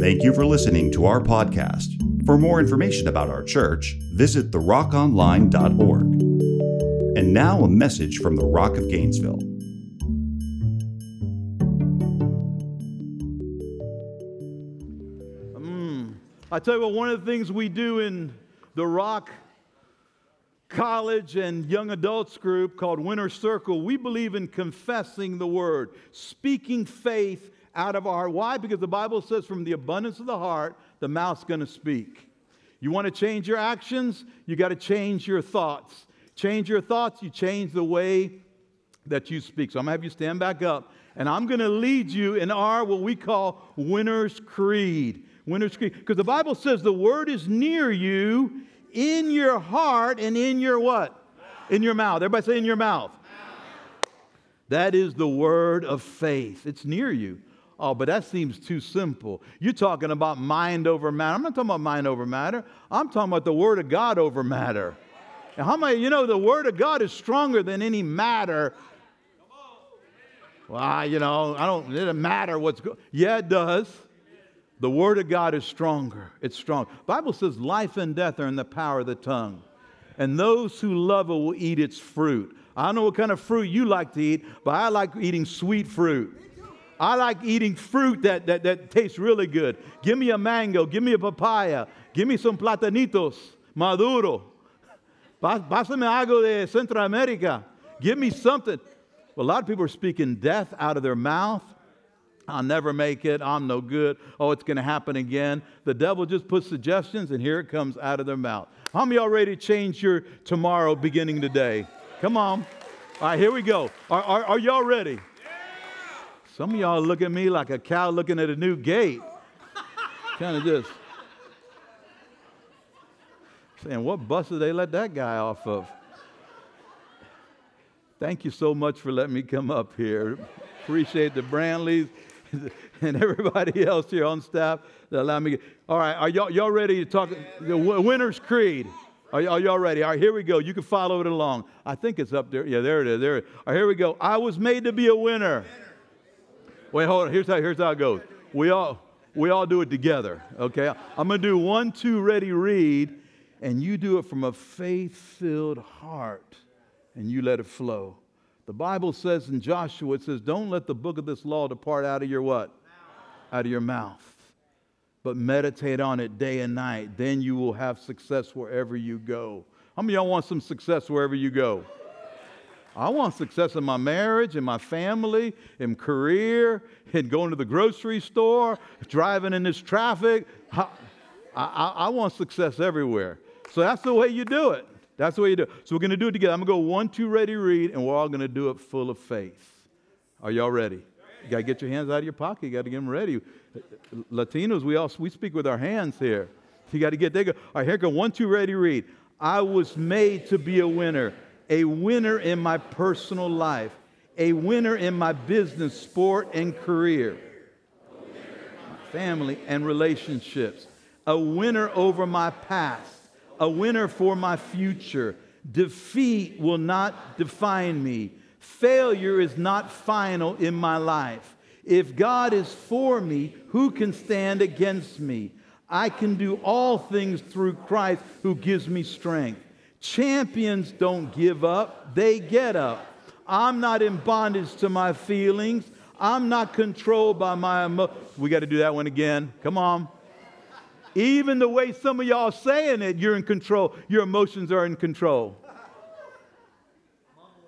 Thank you for listening to our podcast. For more information about our church, visit therockonline.org. And now a message from the Rock of Gainesville. Mm. I tell you what, one of the things we do in the Rock College and Young Adults group called Winner's Circle, we believe in confessing the word, speaking faith out of our heart. Why? Because the Bible says from the abundance of the heart, the mouth's going to speak. You want to change your actions, you got to change your thoughts. Change your thoughts, you change the way that you speak. So I'm going to have you stand back up, and I'm going to lead you in our what we call Winner's Creed. Winner's Creed. Because the Bible says the word is near you, in your heart, and in your what? Mouth. In your mouth. Everybody say in your mouth. mouth. That is the word of faith. It's near you. Oh, but that seems too simple. You're talking about mind over matter. I'm not talking about mind over matter. I'm talking about the Word of God over matter. And how many, you know, the Word of God is stronger than any matter. Well, you know, I don't, it doesn't matter what's going Yeah, it does. The word of God is stronger. It's strong. Bible says life and death are in the power of the tongue. And those who love it will eat its fruit. I don't know what kind of fruit you like to eat, but I like eating sweet fruit. I like eating fruit that, that, that tastes really good. Give me a mango, give me a papaya, give me some platanitos, maduro. Pásame algo de Centroamérica. Give me something. Well, a lot of people are speaking death out of their mouth I'll never make it. I'm no good. Oh, it's going to happen again. The devil just puts suggestions, and here it comes out of their mouth. How many y'all ready to change your tomorrow beginning today? Come on. All right, here we go. Are, are, are y'all ready? Some of y'all look at me like a cow looking at a new gate. kind of just saying, what bus did they let that guy off of? Thank you so much for letting me come up here. Appreciate the Brandleys. and everybody else here on staff that allow me. All right, are y'all, y'all ready to talk? The Winner's Creed. Are, are y'all ready? All right, here we go. You can follow it along. I think it's up there. Yeah, there it is. There. It is. All right, here we go. I was made to be a winner. Wait, hold on. Here's how, here's how it goes. We all, we all do it together, okay? I'm going to do one, two, ready, read, and you do it from a faith filled heart, and you let it flow. The Bible says in Joshua, it says, Don't let the book of this law depart out of your what? Mouth. Out of your mouth. But meditate on it day and night. Then you will have success wherever you go. How many y'all want some success wherever you go? I want success in my marriage, in my family, in career, in going to the grocery store, driving in this traffic. I, I, I want success everywhere. So that's the way you do it. That's the way you do it. So we're going to do it together. I'm going to go one, two, ready, read, and we're all going to do it full of faith. Are y'all ready? You got to get your hands out of your pocket. You got to get them ready. Latinos, we all we speak with our hands here. You got to get there. All right, here go. One, two, ready, read. I was made to be a winner, a winner in my personal life, a winner in my business, sport, and career, family and relationships, a winner over my past a winner for my future. Defeat will not define me. Failure is not final in my life. If God is for me, who can stand against me? I can do all things through Christ who gives me strength. Champions don't give up, they get up. I'm not in bondage to my feelings. I'm not controlled by my emotions. We got to do that one again. Come on. Even the way some of y'all saying it, you're in control. Your emotions are in control.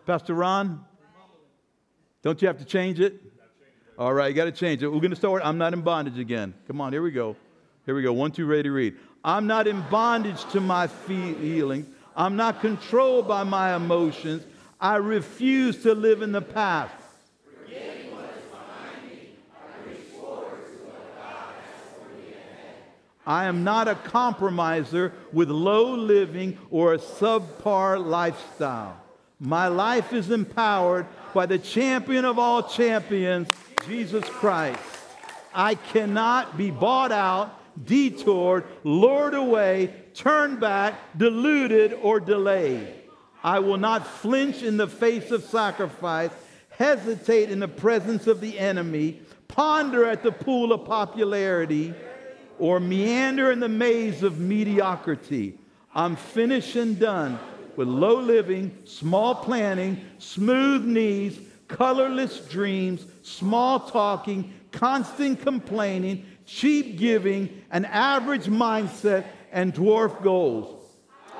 Pastor Ron, don't you have to change it? All right, you got to change it. We're going to start. I'm not in bondage again. Come on, here we go. Here we go. One, two, ready, to read. I'm not in bondage to my feelings. I'm not controlled by my emotions. I refuse to live in the past. I am not a compromiser with low living or a subpar lifestyle. My life is empowered by the champion of all champions, Jesus Christ. I cannot be bought out, detoured, lured away, turned back, deluded, or delayed. I will not flinch in the face of sacrifice, hesitate in the presence of the enemy, ponder at the pool of popularity or meander in the maze of mediocrity. I'm finished and done with low living, small planning, smooth knees, colorless dreams, small talking, constant complaining, cheap giving, an average mindset, and dwarf goals.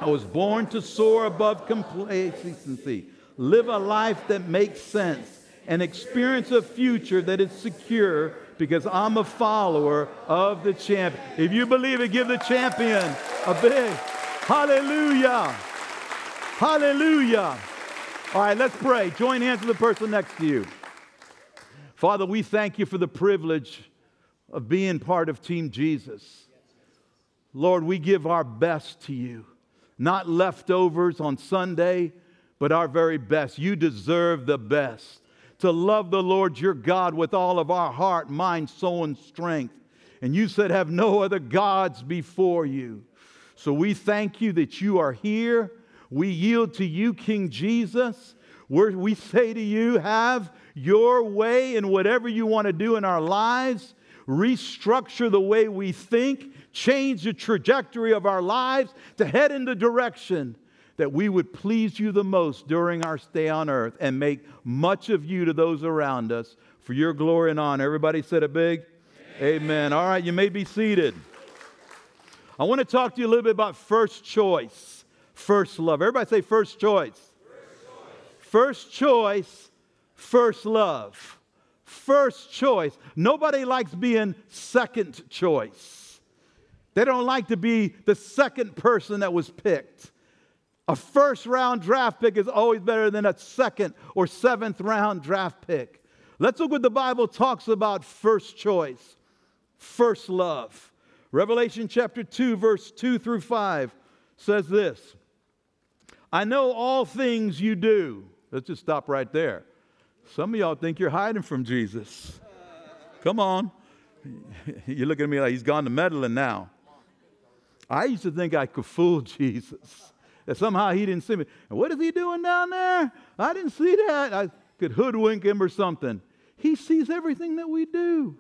I was born to soar above complacency, live a life that makes sense, and experience a future that is secure because I'm a follower of the champion. If you believe it, give the champion a big hallelujah. Hallelujah. All right, let's pray. Join hands with the person next to you. Father, we thank you for the privilege of being part of Team Jesus. Lord, we give our best to you, not leftovers on Sunday, but our very best. You deserve the best. To love the Lord your God with all of our heart, mind, soul, and strength. And you said, Have no other gods before you. So we thank you that you are here we yield to you, King Jesus. We're, we say to you, have your way in whatever you want to do in our lives. Restructure the way we think, change the trajectory of our lives to head in the direction that we would please you the most during our stay on earth and make much of you to those around us for your glory and honor. Everybody said it big? Amen. Amen. All right, you may be seated. I want to talk to you a little bit about first choice. First love. Everybody say first choice. First choice, first, choice, first love. First choice. Nobody likes being second choice. They don't like to be the second person that was picked. A first round draft pick is always better than a second or seventh round draft pick. Let's look what the Bible talks about first choice, first love. Revelation chapter 2, verse 2 through 5 says this I know all things you do. Let's just stop right there. Some of y'all think you're hiding from Jesus. Come on. You're looking at me like he's gone to meddling now. I used to think I could fool Jesus. That somehow he didn't see me. And what is he doing down there? I didn't see that. I could hoodwink him or something. He sees everything that we do.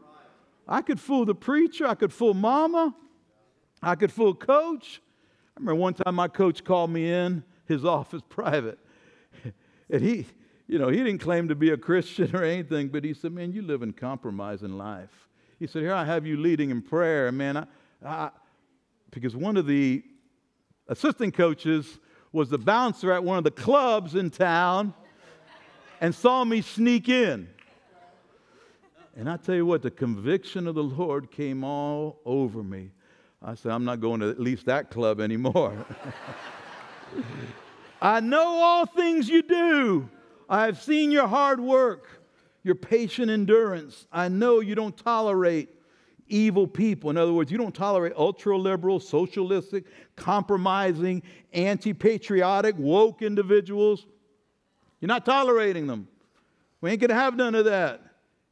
I could fool the preacher. I could fool mama. I could fool coach. I remember one time my coach called me in his office private. And he, you know, he didn't claim to be a Christian or anything, but he said, Man, you live in compromising life. He said, Here I have you leading in prayer. Man, I, I, because one of the assistant coaches was the bouncer at one of the clubs in town and saw me sneak in. And I tell you what, the conviction of the Lord came all over me. I said, I'm not going to at least that club anymore. I know all things you do. I have seen your hard work, your patient endurance. I know you don't tolerate evil people. In other words, you don't tolerate ultra liberal, socialistic, compromising, anti patriotic, woke individuals. You're not tolerating them. We ain't going to have none of that.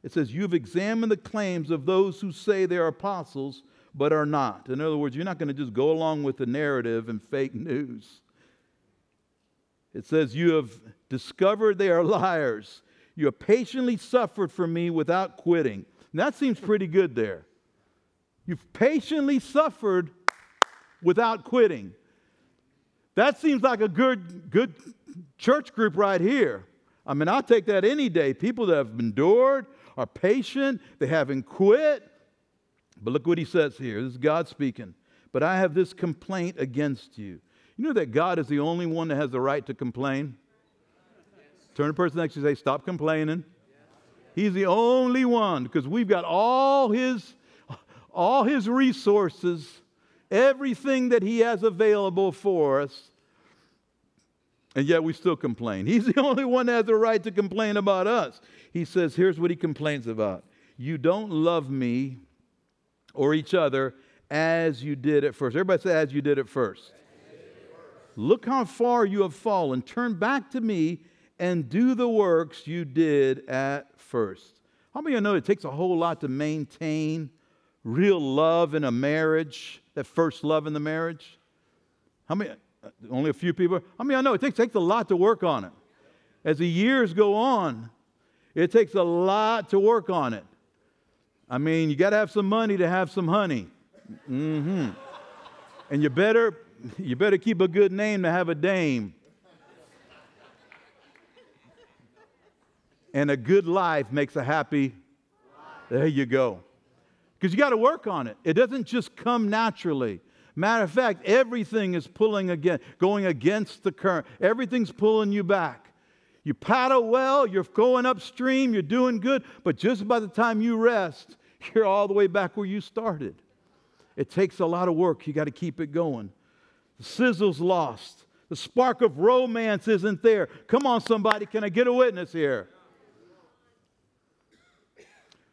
It says, You've examined the claims of those who say they're apostles but are not. In other words, you're not going to just go along with the narrative and fake news. It says, You have discovered they are liars. You have patiently suffered for me without quitting. And that seems pretty good there. You've patiently suffered without quitting. That seems like a good, good church group right here. I mean, I'll take that any day. People that have endured, are patient, they haven't quit. But look what he says here. This is God speaking. But I have this complaint against you you know that God is the only one that has the right to complain? Turn to the person next to you and say, Stop complaining. He's the only one because we've got all his, all his resources, everything that he has available for us, and yet we still complain. He's the only one that has the right to complain about us. He says, Here's what he complains about You don't love me or each other as you did at first. Everybody say, As you did at first. Look how far you have fallen. Turn back to me and do the works you did at first. How many of you know it takes a whole lot to maintain real love in a marriage, that first love in the marriage? How many? Only a few people. I mean, I know it takes, takes a lot to work on it. As the years go on, it takes a lot to work on it. I mean, you got to have some money to have some honey. Mm-hmm. And you better, you better keep a good name to have a dame. And a good life makes a happy. There you go. Because you got to work on it. It doesn't just come naturally. Matter of fact, everything is pulling again, going against the current. Everything's pulling you back. You paddle well, you're going upstream, you're doing good, but just by the time you rest, you're all the way back where you started. It takes a lot of work. You got to keep it going. The sizzle's lost. The spark of romance isn't there. Come on, somebody. Can I get a witness here?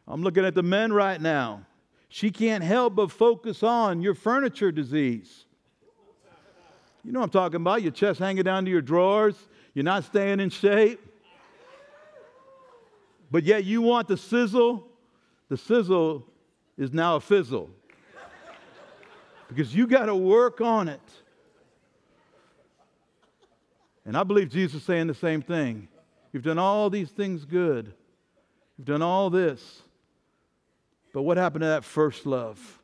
I'm looking at the men right now. She can't help but focus on your furniture disease. You know what I'm talking about. Your chest hanging down to your drawers. You're not staying in shape. But yet you want the sizzle. The sizzle is now a fizzle. because you got to work on it. And I believe Jesus is saying the same thing. You've done all these things good. You've done all this. But what happened to that first love?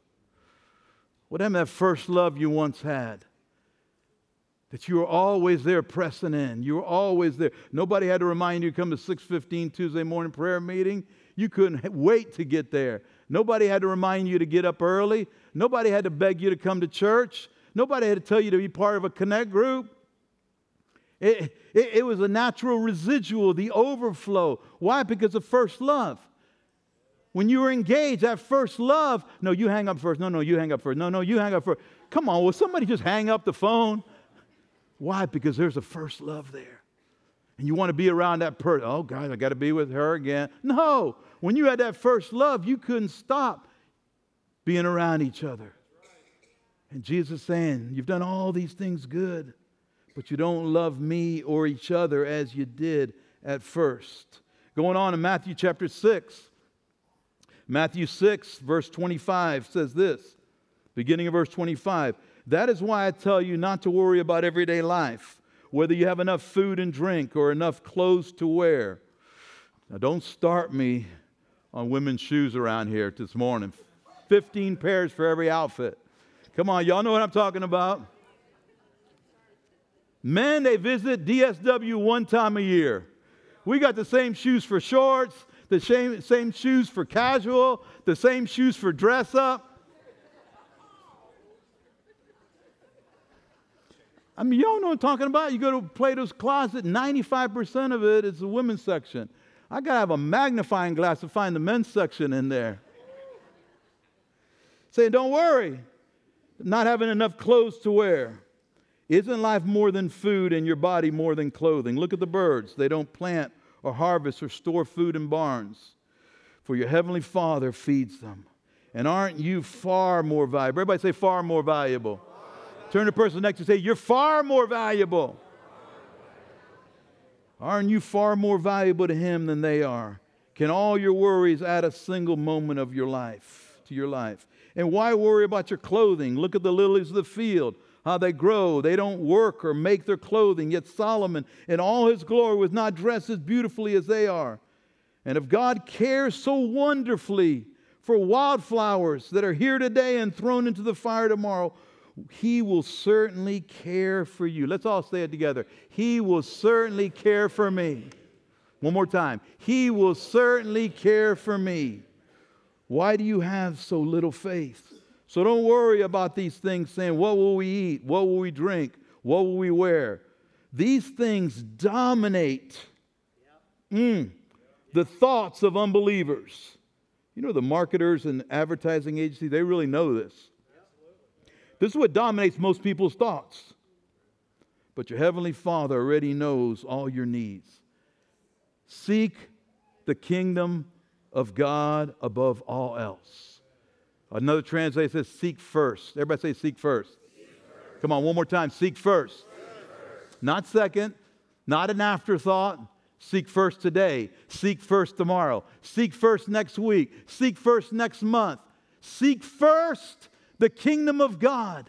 What happened to that first love you once had? That you were always there pressing in. You were always there. Nobody had to remind you to come to 615 Tuesday morning prayer meeting. You couldn't wait to get there. Nobody had to remind you to get up early. Nobody had to beg you to come to church. Nobody had to tell you to be part of a connect group. It, it, it was a natural residual, the overflow. Why? Because of first love. When you were engaged, that first love, no, you hang up first. No, no, you hang up first. No, no, you hang up first. Come on, will somebody just hang up the phone? Why? Because there's a first love there. And you want to be around that person. Oh, God, I got to be with her again. No, when you had that first love, you couldn't stop being around each other. And Jesus saying, You've done all these things good, but you don't love me or each other as you did at first. Going on in Matthew chapter 6, Matthew 6, verse 25 says this, beginning of verse 25. That is why I tell you not to worry about everyday life, whether you have enough food and drink or enough clothes to wear. Now, don't start me on women's shoes around here this morning. 15 pairs for every outfit. Come on, y'all know what I'm talking about. Men, they visit DSW one time a year. We got the same shoes for shorts, the same, same shoes for casual, the same shoes for dress up. I mean, y'all know what I'm talking about. You go to Plato's closet, 95% of it is the women's section. I got to have a magnifying glass to find the men's section in there. Saying, don't worry, not having enough clothes to wear. Isn't life more than food and your body more than clothing? Look at the birds. They don't plant or harvest or store food in barns, for your heavenly Father feeds them. And aren't you far more valuable? Everybody say, far more valuable. Turn to the person next to you say, You're far more valuable. Aren't you far more valuable to Him than they are? Can all your worries add a single moment of your life to your life? And why worry about your clothing? Look at the lilies of the field how they grow. They don't work or make their clothing. Yet Solomon, in all his glory, was not dressed as beautifully as they are. And if God cares so wonderfully for wildflowers that are here today and thrown into the fire tomorrow, he will certainly care for you. Let's all say it together. He will certainly care for me. One more time. He will certainly care for me. Why do you have so little faith? So don't worry about these things saying, What will we eat? What will we drink? What will we wear? These things dominate mm, the thoughts of unbelievers. You know, the marketers and advertising agencies, they really know this. This is what dominates most people's thoughts. But your Heavenly Father already knows all your needs. Seek the kingdom of God above all else. Another translation says, seek first. Everybody say, seek first. Seek first. Come on, one more time. Seek first. seek first. Not second, not an afterthought. Seek first today. Seek first tomorrow. Seek first next week. Seek first next month. Seek first the kingdom of God.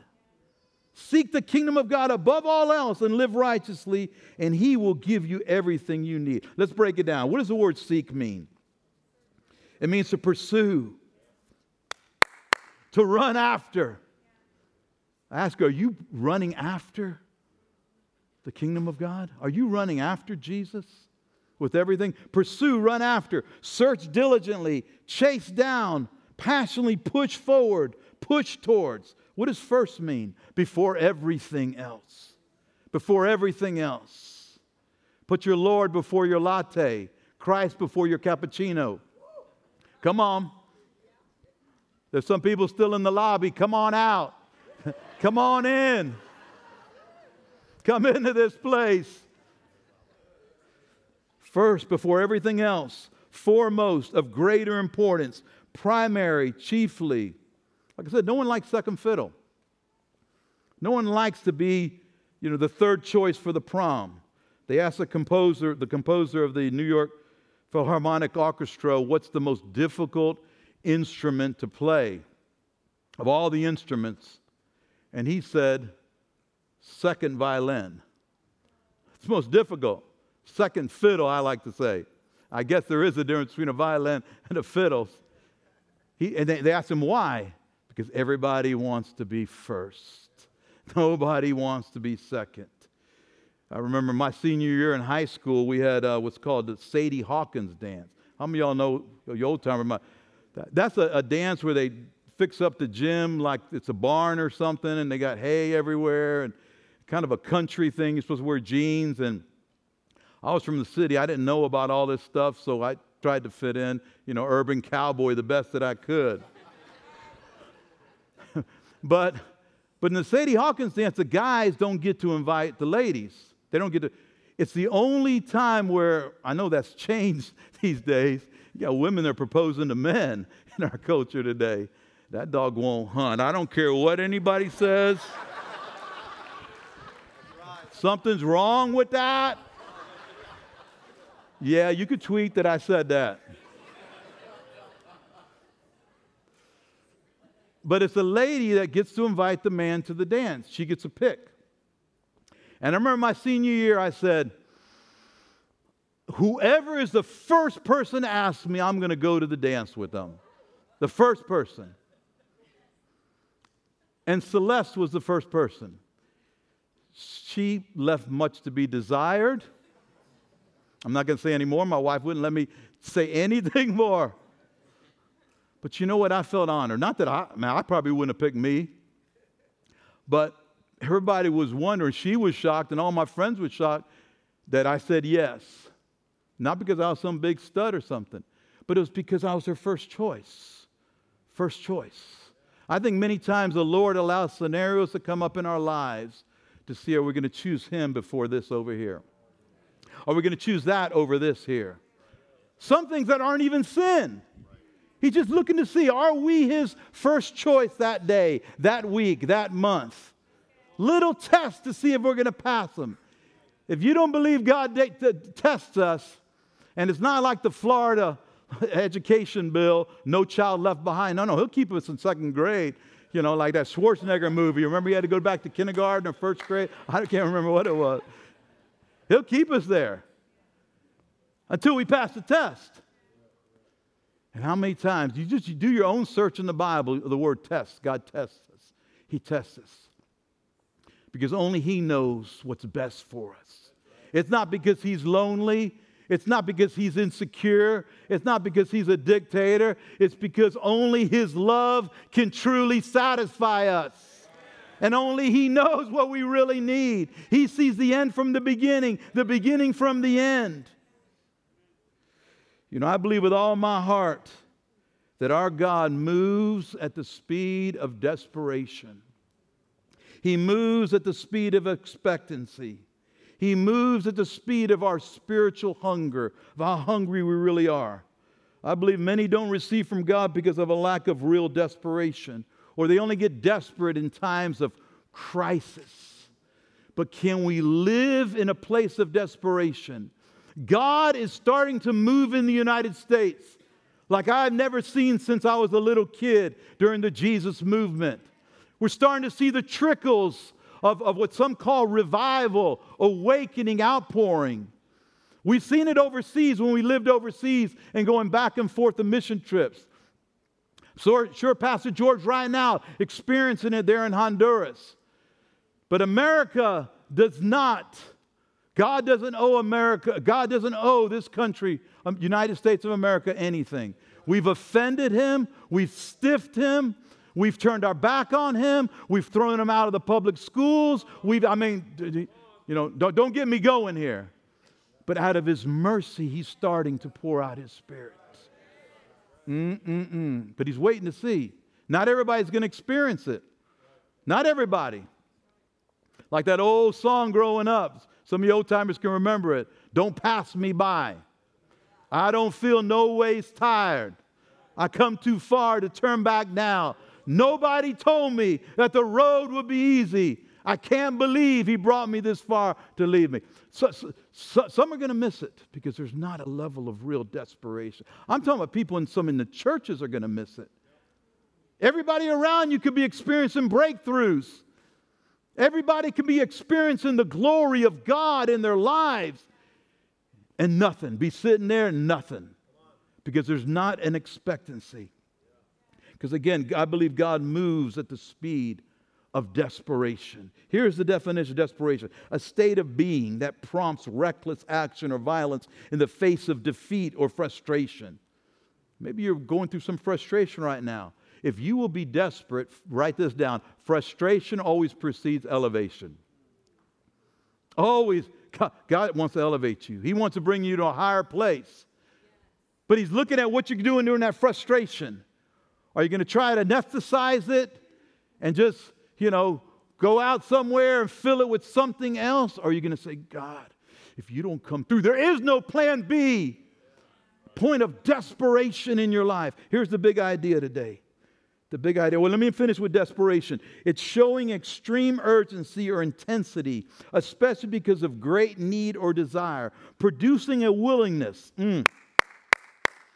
Seek the kingdom of God above all else and live righteously, and He will give you everything you need. Let's break it down. What does the word seek mean? It means to pursue, to run after. I ask Are you running after the kingdom of God? Are you running after Jesus with everything? Pursue, run after, search diligently, chase down, passionately push forward, push towards. What does first mean? Before everything else. Before everything else. Put your Lord before your latte, Christ before your cappuccino. Come on. There's some people still in the lobby. Come on out. Come on in. Come into this place. First, before everything else, foremost, of greater importance, primary, chiefly. Like I said, no one likes second fiddle. No one likes to be, you know, the third choice for the prom. They asked the composer, the composer of the New York Philharmonic Orchestra, what's the most difficult instrument to play of all the instruments? And he said, second violin. It's most difficult. Second fiddle, I like to say. I guess there is a difference between a violin and a fiddle. He, and they, they asked him why. Because everybody wants to be first, nobody wants to be second. I remember my senior year in high school, we had uh, what's called the Sadie Hawkins dance. How many of y'all know, you old timer, that's a, a dance where they fix up the gym like it's a barn or something, and they got hay everywhere, and kind of a country thing. You're supposed to wear jeans. And I was from the city. I didn't know about all this stuff, so I tried to fit in, you know, urban cowboy the best that I could. but but in the Sadie Hawkins dance, the guys don't get to invite the ladies. They don't get to. It's the only time where I know that's changed these days. You got women that are proposing to men in our culture today. That dog won't hunt. I don't care what anybody says. Something's wrong with that. Yeah, you could tweet that I said that. But it's the lady that gets to invite the man to the dance. She gets a pick. And I remember my senior year, I said, Whoever is the first person to ask me, I'm going to go to the dance with them. The first person. And Celeste was the first person. She left much to be desired. I'm not going to say any more. My wife wouldn't let me say anything more. But you know what? I felt honored. Not that I, man, I probably wouldn't have picked me, but everybody was wondering. She was shocked, and all my friends were shocked that I said yes. Not because I was some big stud or something, but it was because I was her first choice. First choice. I think many times the Lord allows scenarios to come up in our lives to see are we going to choose Him before this over here? Are we going to choose that over this here? Some things that aren't even sin. He's just looking to see are we His first choice that day, that week, that month? Little test to see if we're going to pass Him. If you don't believe God tests us, and it's not like the Florida education bill, no child left behind. No, no, he'll keep us in second grade. You know, like that Schwarzenegger movie. Remember, he had to go back to kindergarten or first grade? I can't remember what it was. He'll keep us there until we pass the test. And how many times you just you do your own search in the Bible, the word test, God tests us. He tests us. Because only He knows what's best for us. It's not because He's lonely, it's not because he's insecure. It's not because he's a dictator. It's because only his love can truly satisfy us. And only he knows what we really need. He sees the end from the beginning, the beginning from the end. You know, I believe with all my heart that our God moves at the speed of desperation. He moves at the speed of expectancy. He moves at the speed of our spiritual hunger, of how hungry we really are. I believe many don't receive from God because of a lack of real desperation, or they only get desperate in times of crisis. But can we live in a place of desperation? God is starting to move in the United States like I've never seen since I was a little kid during the Jesus movement. We're starting to see the trickles of, of what some call revival, awakening, outpouring. We've seen it overseas when we lived overseas and going back and forth to mission trips. So, sure, Pastor George right now experiencing it there in Honduras. But America does not. God doesn't owe America, God doesn't owe this country, um, United States of America, anything. We've offended him, we've stiffed him, we've turned our back on him, we've thrown him out of the public schools. We've, I mean, you know, don't, don't get me going here. But out of his mercy, he's starting to pour out his spirit. Mm-mm-mm. But he's waiting to see. Not everybody's going to experience it. Not everybody. Like that old song growing up. Some of you old timers can remember it. Don't pass me by. I don't feel no ways tired. I come too far to turn back now. Nobody told me that the road would be easy. I can't believe he brought me this far to leave me. So, so, so some are going to miss it because there's not a level of real desperation. I'm talking about people in some in the churches are going to miss it. Everybody around you could be experiencing breakthroughs. Everybody could be experiencing the glory of God in their lives and nothing. Be sitting there nothing because there's not an expectancy. Because again, I believe God moves at the speed of desperation. Here's the definition of desperation a state of being that prompts reckless action or violence in the face of defeat or frustration. Maybe you're going through some frustration right now. If you will be desperate, write this down frustration always precedes elevation. Always, God wants to elevate you, He wants to bring you to a higher place. But He's looking at what you're doing during that frustration. Are you going to try to anesthetize it and just you know, go out somewhere and fill it with something else? Or are you going to say, God, if you don't come through, there is no plan B? Point of desperation in your life. Here's the big idea today. The big idea. Well, let me finish with desperation. It's showing extreme urgency or intensity, especially because of great need or desire, producing a willingness. Mm.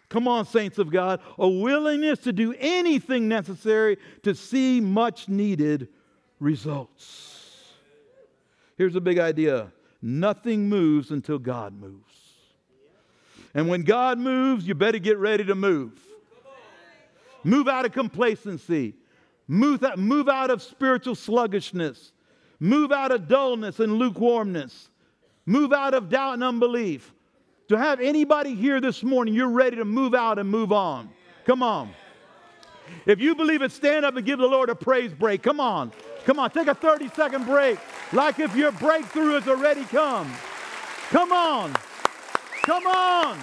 Come on, saints of God, a willingness to do anything necessary to see much needed results. Here's a big idea nothing moves until God moves. And when God moves, you better get ready to move. Move out of complacency, move out, move out of spiritual sluggishness, move out of dullness and lukewarmness, move out of doubt and unbelief to have anybody here this morning, you're ready to move out and move on. Come on. If you believe it, stand up and give the Lord a praise break. Come on. Come on. Take a 30 second break. Like if your breakthrough has already come. Come on. Come on.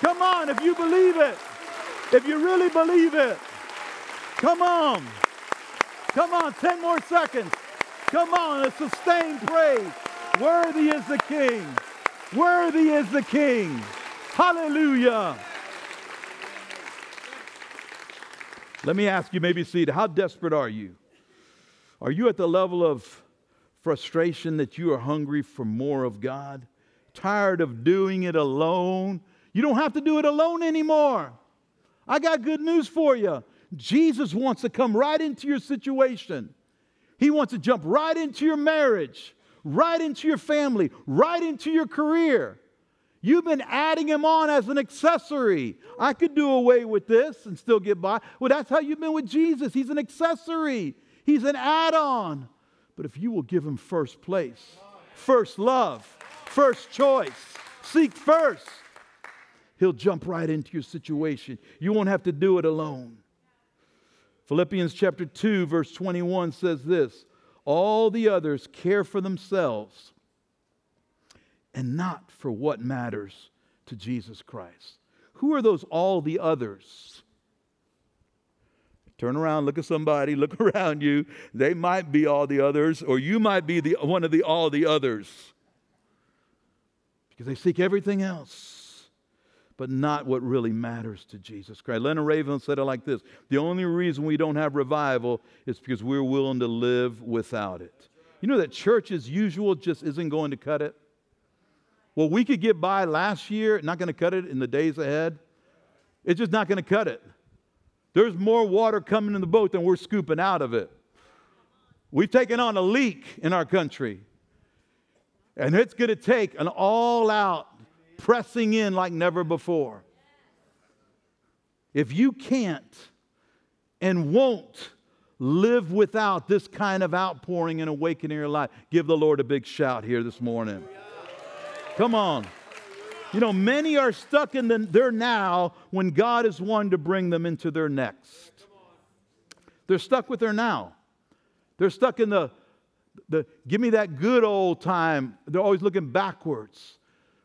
Come on. If you believe it. If you really believe it. Come on. Come on. 10 more seconds. Come on. A sustained praise. Worthy is the King. Worthy is the King. Hallelujah. Let me ask you, maybe see how desperate are you? Are you at the level of frustration that you are hungry for more of God? Tired of doing it alone? You don't have to do it alone anymore. I got good news for you. Jesus wants to come right into your situation. He wants to jump right into your marriage right into your family, right into your career. You've been adding him on as an accessory. I could do away with this and still get by. Well, that's how you've been with Jesus. He's an accessory, he's an add on. But if you will give him first place, first love, first choice, seek first, he'll jump right into your situation. You won't have to do it alone. Philippians chapter 2, verse 21 says this all the others care for themselves and not for what matters to Jesus Christ. Who are those all the others? Turn around, look at somebody, look around you. They might be all the others, or you might be the, one of the all the others. Because they seek everything else but not what really matters to Jesus Christ. Leonard Ravenhill said it like this The only reason we don't have revival is because we're willing to live without it. You know that church as usual just isn't going to cut it? Well, we could get by last year, not going to cut it in the days ahead. It's just not going to cut it. There's more water coming in the boat than we're scooping out of it. We've taken on a leak in our country. And it's going to take an all out pressing in like never before. If you can't and won't live without this kind of outpouring and awakening in your life, give the Lord a big shout here this morning. Come on. You know, many are stuck in the, their now when God is one to bring them into their next. They're stuck with their now. They're stuck in the, the give me that good old time. They're always looking backwards.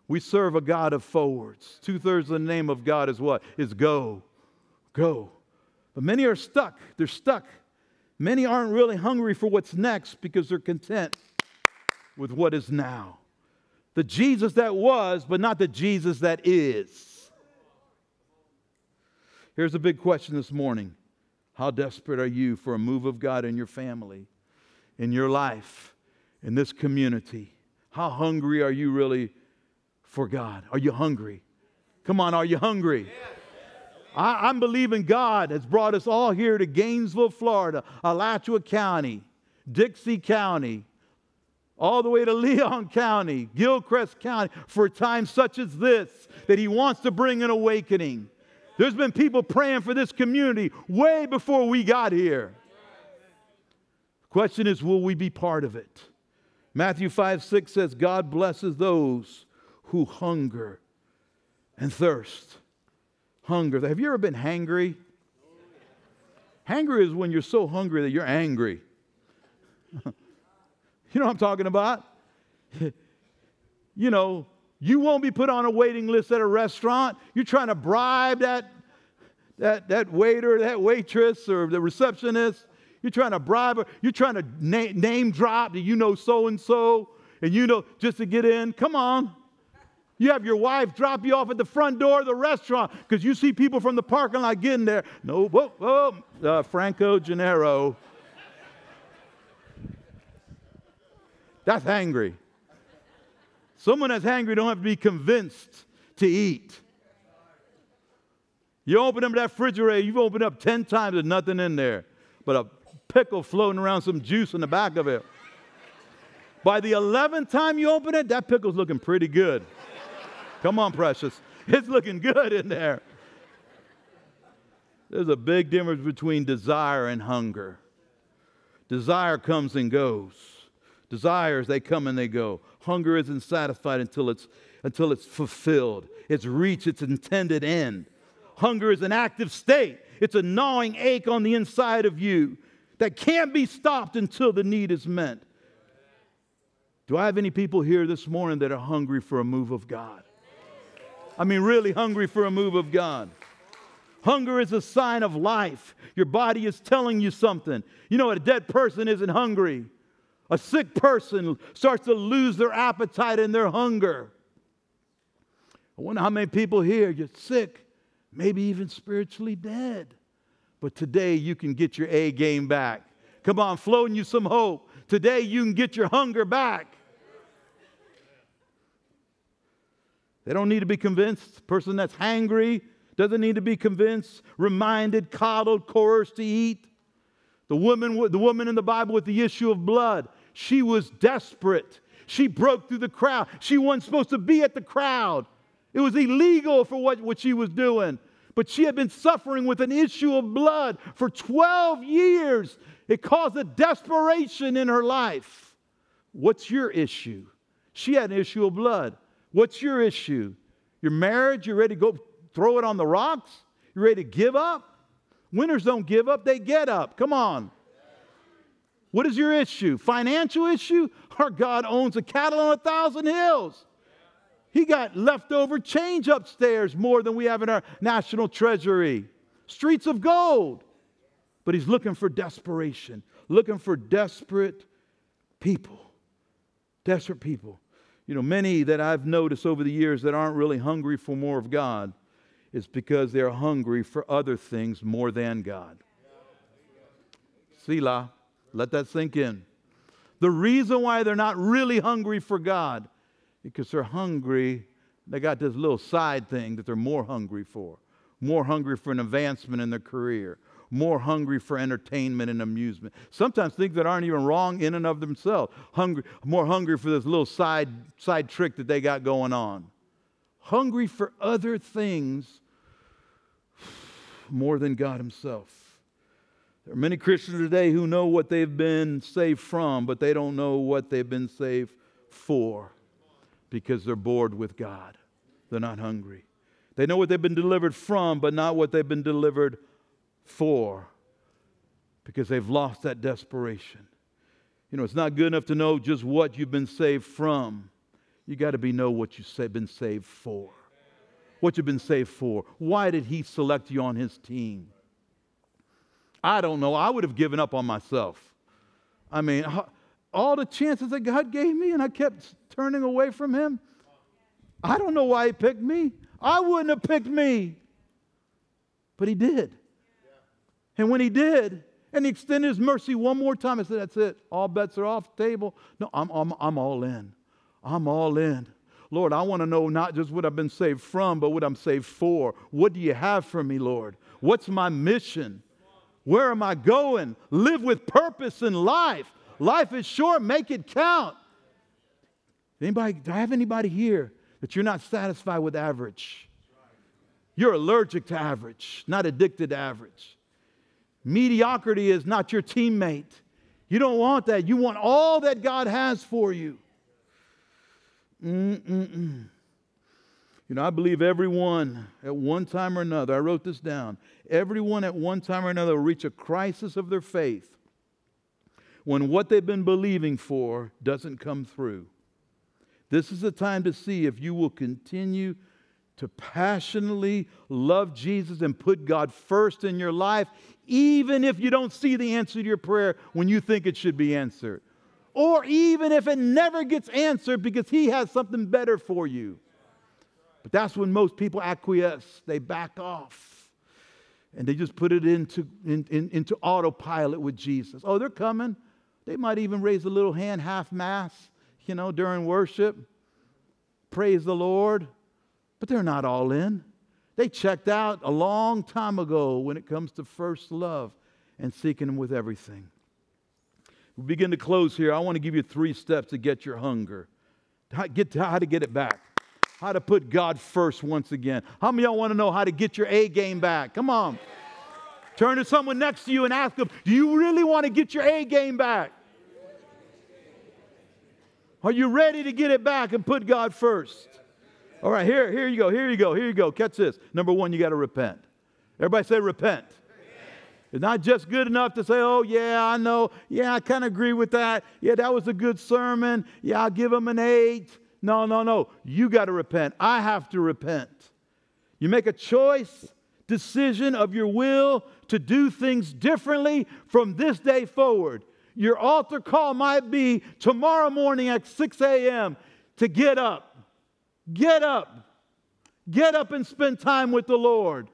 We serve a God of forwards. Two thirds of the name of God is what? Is go. Go. But many are stuck. They're stuck. Many aren't really hungry for what's next because they're content with what is now the Jesus that was, but not the Jesus that is. Here's a big question this morning How desperate are you for a move of God in your family, in your life, in this community? How hungry are you really for God? Are you hungry? Come on, are you hungry? I, am believing God has brought us all here to Gainesville, Florida, Alachua County, Dixie County, all the way to Leon County, Gilchrist County, for a time such as this, that He wants to bring an awakening. There's been people praying for this community way before we got here. Question is, will we be part of it? Matthew 5 6 says, God blesses those who hunger and thirst. Hunger. Have you ever been hangry? Hangry is when you're so hungry that you're angry. You know what I'm talking about? you know, you won't be put on a waiting list at a restaurant. You're trying to bribe that, that, that waiter, that waitress, or the receptionist. You're trying to bribe her. You're trying to na- name drop that you know so and so, and you know just to get in. Come on. You have your wife drop you off at the front door of the restaurant because you see people from the parking lot getting there. No, whoa, whoa, uh, Franco Gennaro. That's angry. Someone that's angry don't have to be convinced to eat. You open up that refrigerator, you've opened up 10 times, there's nothing in there but a pickle floating around, some juice in the back of it. By the 11th time you open it, that pickle's looking pretty good. Come on, precious. It's looking good in there. There's a big difference between desire and hunger. Desire comes and goes. Desires, they come and they go. Hunger isn't satisfied until it's, until it's fulfilled, it's reached its intended end. Hunger is an active state, it's a gnawing ache on the inside of you that can't be stopped until the need is met. Do I have any people here this morning that are hungry for a move of God? I mean, really hungry for a move of God. Hunger is a sign of life. Your body is telling you something. You know, a dead person isn't hungry. A sick person starts to lose their appetite and their hunger. I wonder how many people here get sick, maybe even spiritually dead. But today you can get your A game back. Come on, floating you some hope. Today you can get your hunger back. They don't need to be convinced. The person that's hangry doesn't need to be convinced, reminded, coddled, coerced to eat. The woman, the woman in the Bible with the issue of blood, she was desperate. She broke through the crowd. She wasn't supposed to be at the crowd. It was illegal for what, what she was doing. But she had been suffering with an issue of blood for 12 years. It caused a desperation in her life. What's your issue? She had an issue of blood. What's your issue? Your marriage? You ready to go throw it on the rocks? You ready to give up? Winners don't give up, they get up. Come on. What is your issue? Financial issue? Our God owns a cattle on a thousand hills. He got leftover change upstairs more than we have in our national treasury. Streets of gold. But he's looking for desperation, looking for desperate people. Desperate people. You know, many that I've noticed over the years that aren't really hungry for more of God is because they're hungry for other things more than God. Selah. Let that sink in. The reason why they're not really hungry for God, because they're hungry, they got this little side thing that they're more hungry for. More hungry for an advancement in their career, more hungry for entertainment and amusement. Sometimes things that aren't even wrong in and of themselves. Hungry, more hungry for this little side, side trick that they got going on. Hungry for other things more than God Himself. There are many Christians today who know what they've been saved from, but they don't know what they've been saved for because they're bored with God. They're not hungry. They know what they've been delivered from, but not what they've been delivered for because they've lost that desperation. You know, it's not good enough to know just what you've been saved from. You got to be know what you've been saved for. What you've been saved for. Why did he select you on his team? I don't know. I would have given up on myself. I mean, all the chances that God gave me, and I kept turning away from Him. I don't know why He picked me. I wouldn't have picked me. But He did. And when He did, and He extended His mercy one more time, I said, That's it. All bets are off the table. No, I'm, I'm, I'm all in. I'm all in. Lord, I want to know not just what I've been saved from, but what I'm saved for. What do you have for me, Lord? What's my mission? Where am I going? Live with purpose in life. Life is short, make it count. Anybody, do I have anybody here that you're not satisfied with average? You're allergic to average, not addicted to average. Mediocrity is not your teammate. You don't want that. You want all that God has for you. Mm-mm-mm. You know, I believe everyone at one time or another, I wrote this down, everyone at one time or another will reach a crisis of their faith when what they've been believing for doesn't come through. This is the time to see if you will continue to passionately love Jesus and put God first in your life, even if you don't see the answer to your prayer when you think it should be answered. Or even if it never gets answered because He has something better for you. But that's when most people acquiesce, they back off. And they just put it into, in, in, into autopilot with Jesus. Oh, they're coming. They might even raise a little hand half mass, you know, during worship. Praise the Lord. But they're not all in. They checked out a long time ago when it comes to first love and seeking Him with everything. We begin to close here. I want to give you three steps to get your hunger. Get to how to get it back how to put God first once again. How many of y'all want to know how to get your A game back? Come on. Turn to someone next to you and ask them, Do you really want to get your A game back? Are you ready to get it back and put God first? All right, here, here you go, here you go, here you go. Catch this. Number one, you got to repent. Everybody say repent. It's not just good enough to say, oh, yeah, I know. Yeah, I kind of agree with that. Yeah, that was a good sermon. Yeah, I'll give them an eight. No, no, no. You got to repent. I have to repent. You make a choice, decision of your will to do things differently from this day forward. Your altar call might be tomorrow morning at 6 a.m. to get up. Get up. Get up and spend time with the Lord.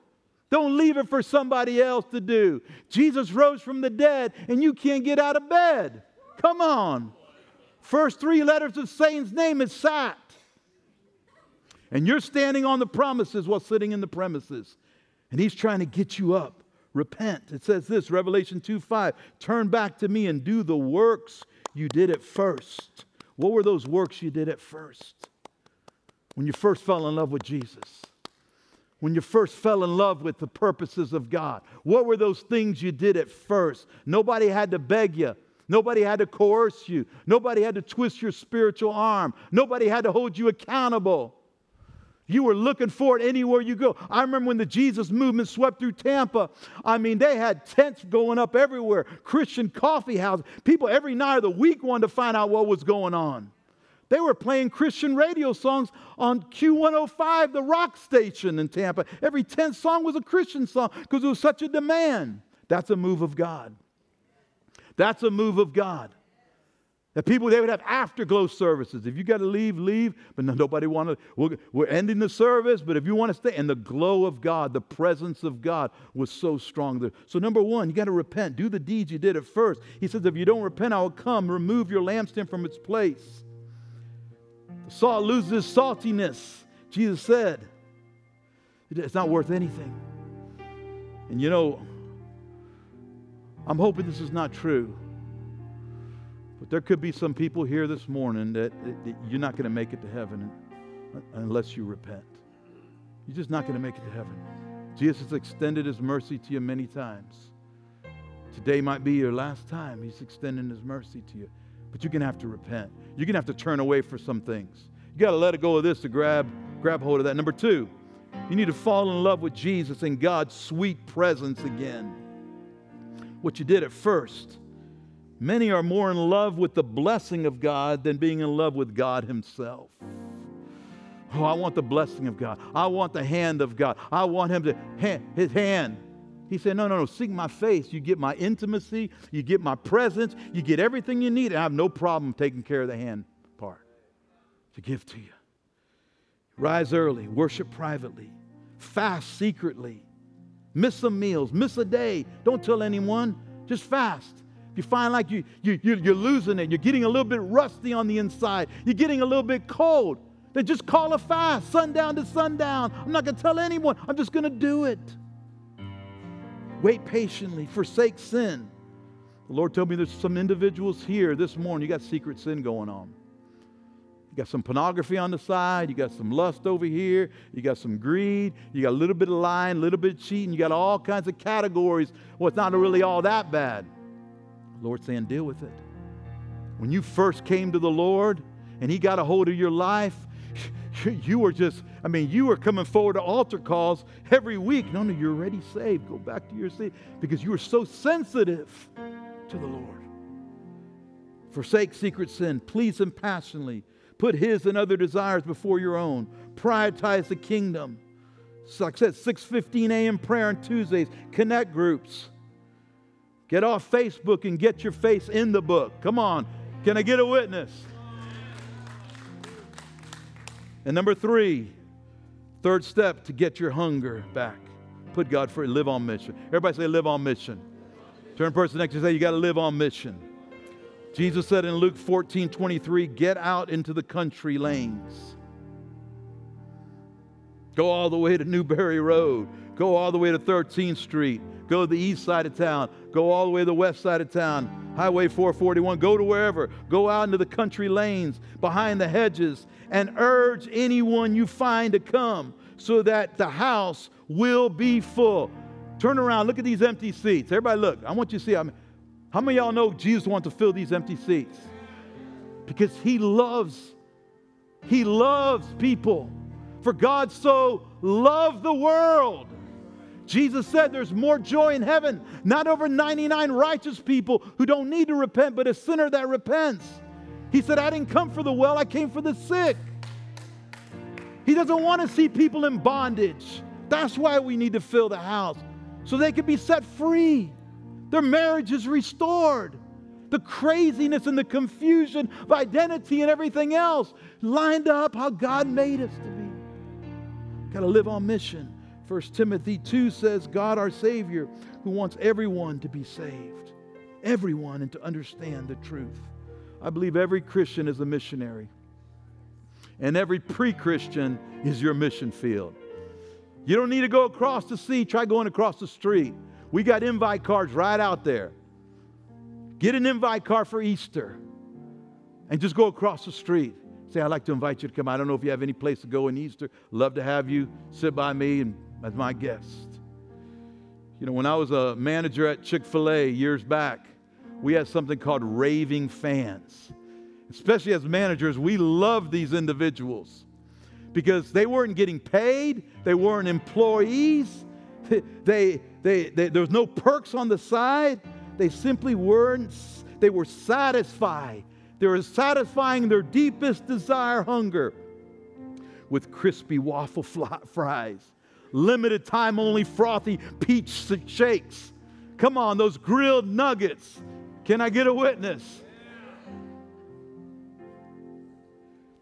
Don't leave it for somebody else to do. Jesus rose from the dead and you can't get out of bed. Come on. First three letters of Satan's name is sat. And you're standing on the promises while sitting in the premises. And he's trying to get you up. Repent. It says this, Revelation 2 5. Turn back to me and do the works you did at first. What were those works you did at first? When you first fell in love with Jesus. When you first fell in love with the purposes of God. What were those things you did at first? Nobody had to beg you. Nobody had to coerce you. Nobody had to twist your spiritual arm. Nobody had to hold you accountable. You were looking for it anywhere you go. I remember when the Jesus movement swept through Tampa. I mean, they had tents going up everywhere, Christian coffee houses. People every night of the week wanted to find out what was going on. They were playing Christian radio songs on Q105, the rock station in Tampa. Every 10th song was a Christian song because there was such a demand. That's a move of God. That's a move of God. That people they would have afterglow services. If you got to leave, leave. But no, nobody wanted. We're, we're ending the service, but if you want to stay, and the glow of God, the presence of God was so strong there. So number one, you got to repent. Do the deeds you did at first. He says, if you don't repent, I will come. Remove your lampstand from its place. Salt loses saltiness. Jesus said, it's not worth anything. And you know, I'm hoping this is not true. But there could be some people here this morning that, that you're not going to make it to heaven unless you repent. You're just not going to make it to heaven. Jesus has extended his mercy to you many times. Today might be your last time He's extending His mercy to you. But you're going to have to repent. You're going to have to turn away for some things. You got to let it go of this to grab, grab hold of that. Number two, you need to fall in love with Jesus and God's sweet presence again. What you did at first. Many are more in love with the blessing of God than being in love with God Himself. Oh, I want the blessing of God. I want the hand of God. I want Him to hand, His hand. He said, No, no, no, seek my face. You get my intimacy, you get my presence, you get everything you need, and I have no problem taking care of the hand part to give to you. Rise early, worship privately, fast secretly, miss some meals, miss a day. Don't tell anyone, just fast. If you find like you, you, you're losing it, you're getting a little bit rusty on the inside, you're getting a little bit cold, then just call a fast, sundown to sundown. I'm not going to tell anyone, I'm just going to do it. Wait patiently, forsake sin. The Lord told me there's some individuals here this morning, you got secret sin going on. You got some pornography on the side. You got some lust over here. You got some greed. You got a little bit of lying, a little bit of cheating. You got all kinds of categories. Well, it's not really all that bad. The Lord's saying, deal with it. When you first came to the Lord and He got a hold of your life, you were just, I mean, you were coming forward to altar calls every week. No, no, you're already saved. Go back to your seat because you were so sensitive to the Lord. Forsake secret sin, please Him passionately Put his and other desires before your own. Prioritize the kingdom. So like I said, 6:15 a.m. prayer on Tuesdays, connect groups. Get off Facebook and get your face in the book. Come on. Can I get a witness? And number three, third step to get your hunger back. Put God first. Live on mission. Everybody say, live on mission. Turn person next to you say, you got to live on mission. Jesus said in Luke 14 23, get out into the country lanes. Go all the way to Newberry Road. Go all the way to 13th Street. Go to the east side of town. Go all the way to the west side of town. Highway 441. Go to wherever. Go out into the country lanes, behind the hedges, and urge anyone you find to come so that the house will be full. Turn around. Look at these empty seats. Everybody, look. I want you to see. I how many y'all know Jesus wants to fill these empty seats? Because he loves, he loves people. For God so loved the world. Jesus said there's more joy in heaven, not over 99 righteous people who don't need to repent, but a sinner that repents. He said, I didn't come for the well, I came for the sick. He doesn't want to see people in bondage. That's why we need to fill the house, so they can be set free. Their marriage is restored. The craziness and the confusion of identity and everything else lined up how God made us to be. Got to live on mission. 1 Timothy 2 says, God our Savior, who wants everyone to be saved, everyone, and to understand the truth. I believe every Christian is a missionary, and every pre Christian is your mission field. You don't need to go across the sea, try going across the street. We got invite cards right out there. Get an invite card for Easter and just go across the street. Say, I'd like to invite you to come. I don't know if you have any place to go in Easter. Love to have you sit by me and as my guest. You know, when I was a manager at Chick fil A years back, we had something called raving fans. Especially as managers, we loved these individuals because they weren't getting paid, they weren't employees, they, they, they, there was no perks on the side. They simply weren't, they were satisfied. They were satisfying their deepest desire, hunger, with crispy waffle fries, limited time only frothy peach shakes. Come on, those grilled nuggets. Can I get a witness?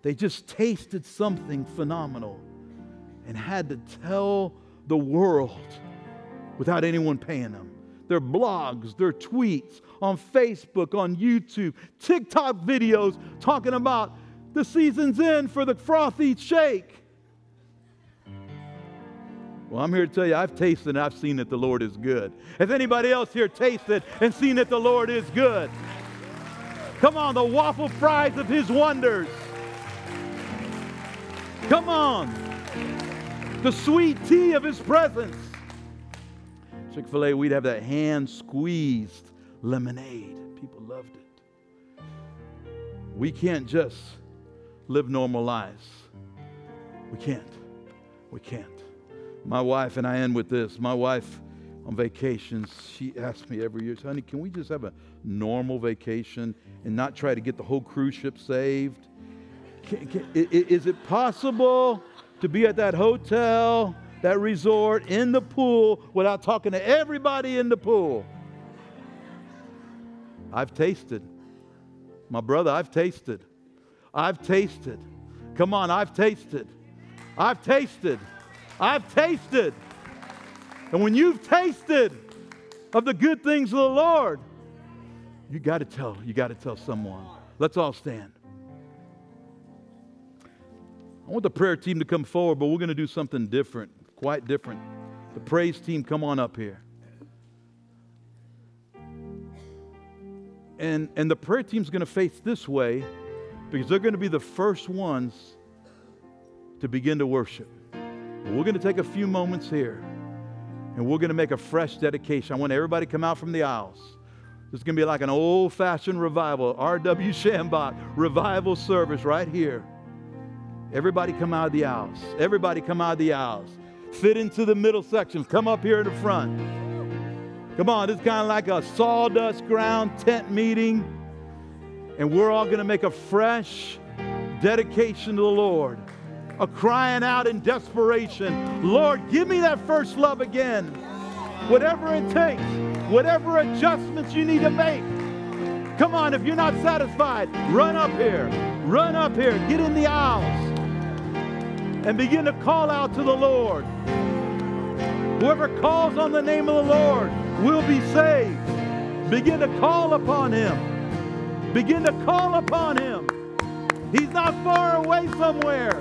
They just tasted something phenomenal and had to tell the world without anyone paying them. Their blogs, their tweets on Facebook, on YouTube, TikTok videos talking about the season's end for the frothy shake. Well, I'm here to tell you, I've tasted and I've seen that the Lord is good. Has anybody else here tasted and seen that the Lord is good? Come on, the waffle fries of His wonders. Come on, the sweet tea of His presence. Chick fil A, we'd have that hand squeezed lemonade. People loved it. We can't just live normal lives. We can't. We can't. My wife, and I end with this my wife on vacations, she asks me every year, honey, can we just have a normal vacation and not try to get the whole cruise ship saved? Can, can, is it possible to be at that hotel, that resort, in the pool without talking to everybody in the pool? I've tasted. My brother, I've tasted. I've tasted. Come on, I've tasted. I've tasted. I've tasted. And when you've tasted of the good things of the Lord, you got to tell, you got to tell someone. Let's all stand. I want the prayer team to come forward, but we're going to do something different, quite different. The praise team, come on up here. And, and the prayer team's going to face this way because they're going to be the first ones to begin to worship. We're going to take a few moments here and we're going to make a fresh dedication. I want everybody to come out from the aisles. This is going to be like an old fashioned revival, R.W. Schambach revival service right here. Everybody come out of the aisles. Everybody come out of the aisles. Fit into the middle sections. Come up here in the front. Come on, it's kind of like a sawdust ground tent meeting. And we're all going to make a fresh dedication to the Lord a crying out in desperation Lord, give me that first love again. Whatever it takes, whatever adjustments you need to make. Come on, if you're not satisfied, run up here. Run up here. Get in the aisles and begin to call out to the Lord. Whoever calls on the name of the Lord will be saved. Begin to call upon him. Begin to call upon him. He's not far away somewhere.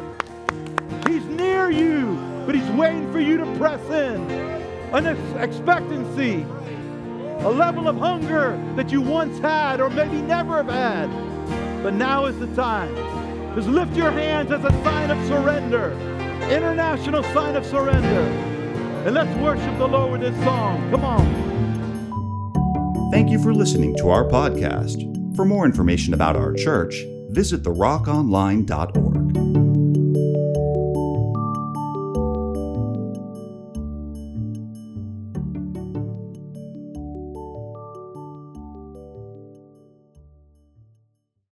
He's near you, but He's waiting for you to press in. An expectancy, a level of hunger that you once had or maybe never have had. But now is the time. Just lift your hands as a sign of surrender, international sign of surrender. And let's worship the Lord with this song. Come on. Thank you for listening to our podcast. For more information about our church, visit therockonline.org.